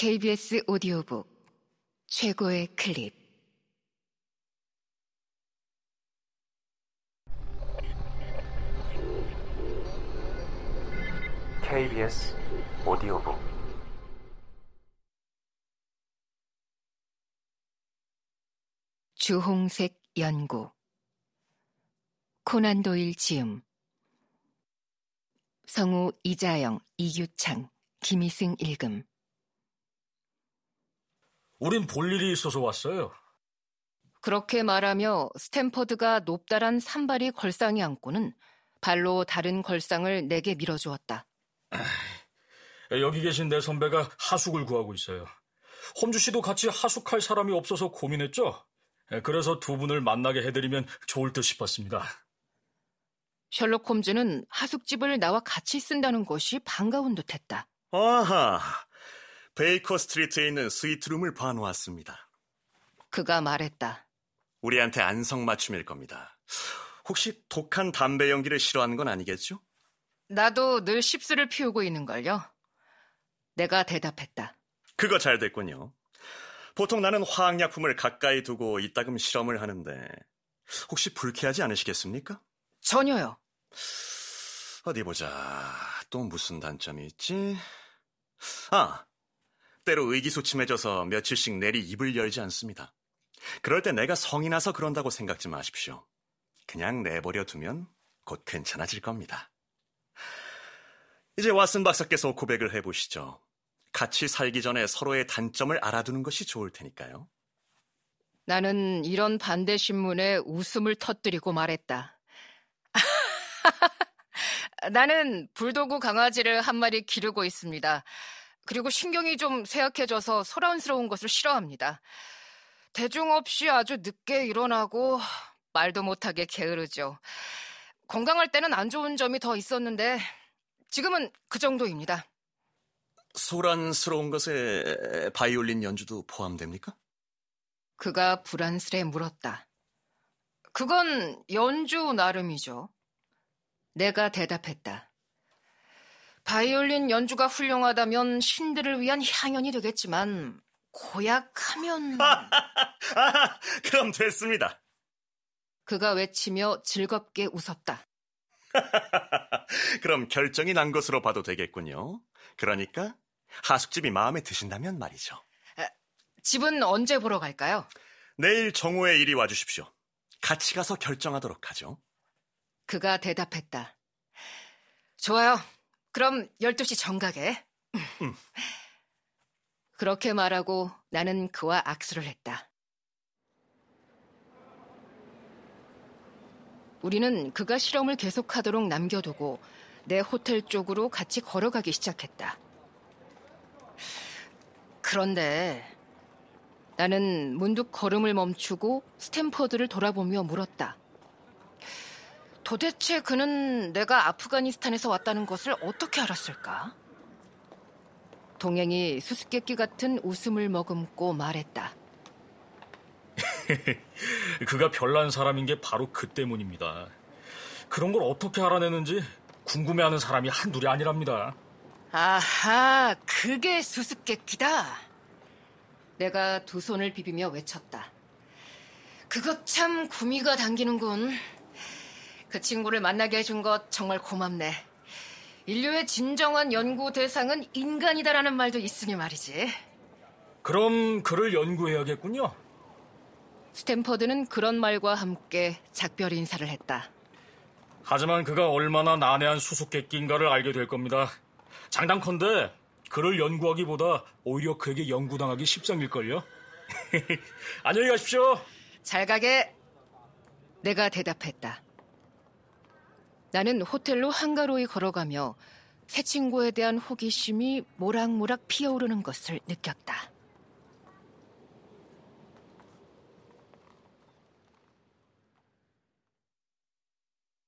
KBS 오디오북 최고의 클립. KBS 오디오북. 주홍색 연구 코난 도일 지음. 성우 이자영, 이규창, 김희승 읽음 우린 볼 일이 있어서 왔어요. 그렇게 말하며 스탠퍼드가 높다란 산발이 걸상에 안고는 발로 다른 걸상을 내게 밀어주었다. 여기 계신 내 선배가 하숙을 구하고 있어요. 홈주 씨도 같이 하숙할 사람이 없어서 고민했죠. 그래서 두 분을 만나게 해드리면 좋을 듯 싶었습니다. 셜록 홈즈는 하숙집을 나와 같이 쓴다는 것이 반가운 듯했다. 아하, 베이커 스트리트에 있는 스위트룸을 봐놓았습니다. 그가 말했다. 우리한테 안성맞춤일 겁니다. 혹시 독한 담배 연기를 싫어하는 건 아니겠죠? 나도 늘 십수를 피우고 있는걸요. 내가 대답했다. 그거 잘 됐군요. 보통 나는 화학약품을 가까이 두고 이따금 실험을 하는데 혹시 불쾌하지 않으시겠습니까? 전혀요. 어디 보자. 또 무슨 단점이 있지? 아, 때로 의기소침해져서 며칠씩 내리 입을 열지 않습니다. 그럴 때 내가 성이 나서 그런다고 생각지 마십시오. 그냥 내버려 두면 곧 괜찮아질 겁니다. 이제 왓슨 박사께서 고백을 해보시죠. 같이 살기 전에 서로의 단점을 알아두는 것이 좋을 테니까요. 나는 이런 반대 신문에 웃음을 터뜨리고 말했다. 나는 불도구 강아지를 한 마리 기르고 있습니다. 그리고 신경이 좀 쇠약해져서 소란스러운 것을 싫어합니다. 대중 없이 아주 늦게 일어나고 말도 못하게 게으르죠. 건강할 때는 안 좋은 점이 더 있었는데 지금은 그 정도입니다. 소란스러운 것에 바이올린 연주도 포함됩니까? 그가 불안스레 물었다. 그건 연주 나름이죠. 내가 대답했다. 바이올린 연주가 훌륭하다면 신들을 위한 향연이 되겠지만 고약하면 아, 그럼 됐습니다. 그가 외치며 즐겁게 웃었다. 그럼 결정이 난 것으로 봐도 되겠군요. 그러니까 하숙집이 마음에 드신다면 말이죠. 아, 집은 언제 보러 갈까요? 내일 정오에 이리 와주십시오. 같이 가서 결정하도록 하죠. 그가 대답했다. 좋아요. 그럼 12시 정각에. 음. 그렇게 말하고 나는 그와 악수를 했다. 우리는 그가 실험을 계속하도록 남겨두고 내 호텔 쪽으로 같이 걸어가기 시작했다. 그런데 나는 문득 걸음을 멈추고 스탠퍼드를 돌아보며 물었다. 도대체 그는 내가 아프가니스탄에서 왔다는 것을 어떻게 알았을까? 동행이 수수께끼 같은 웃음을 머금고 말했다. 그가 별난 사람인 게 바로 그 때문입니다. 그런 걸 어떻게 알아내는지 궁금해하는 사람이 한둘이 아니랍니다. 아하, 그게 수수께끼다. 내가 두 손을 비비며 외쳤다. 그거 참 구미가 당기는군. 그 친구를 만나게 해준 것 정말 고맙네. 인류의 진정한 연구 대상은 인간이다라는 말도 있으니 말이지. 그럼 그를 연구해야겠군요. 스탠퍼드는 그런 말과 함께 작별 인사를 했다. 하지만 그가 얼마나 난해한 수수께끼인가를 알게 될 겁니다. 장담컨대 그를 연구하기보다 오히려 그에게 연구당하기 십상일걸요. 안녕히 가십시오. 잘 가게. 내가 대답했다. 나는 호텔로 한가로이 걸어가며 새 친구에 대한 호기심이 모락모락 피어오르는 것을 느꼈다.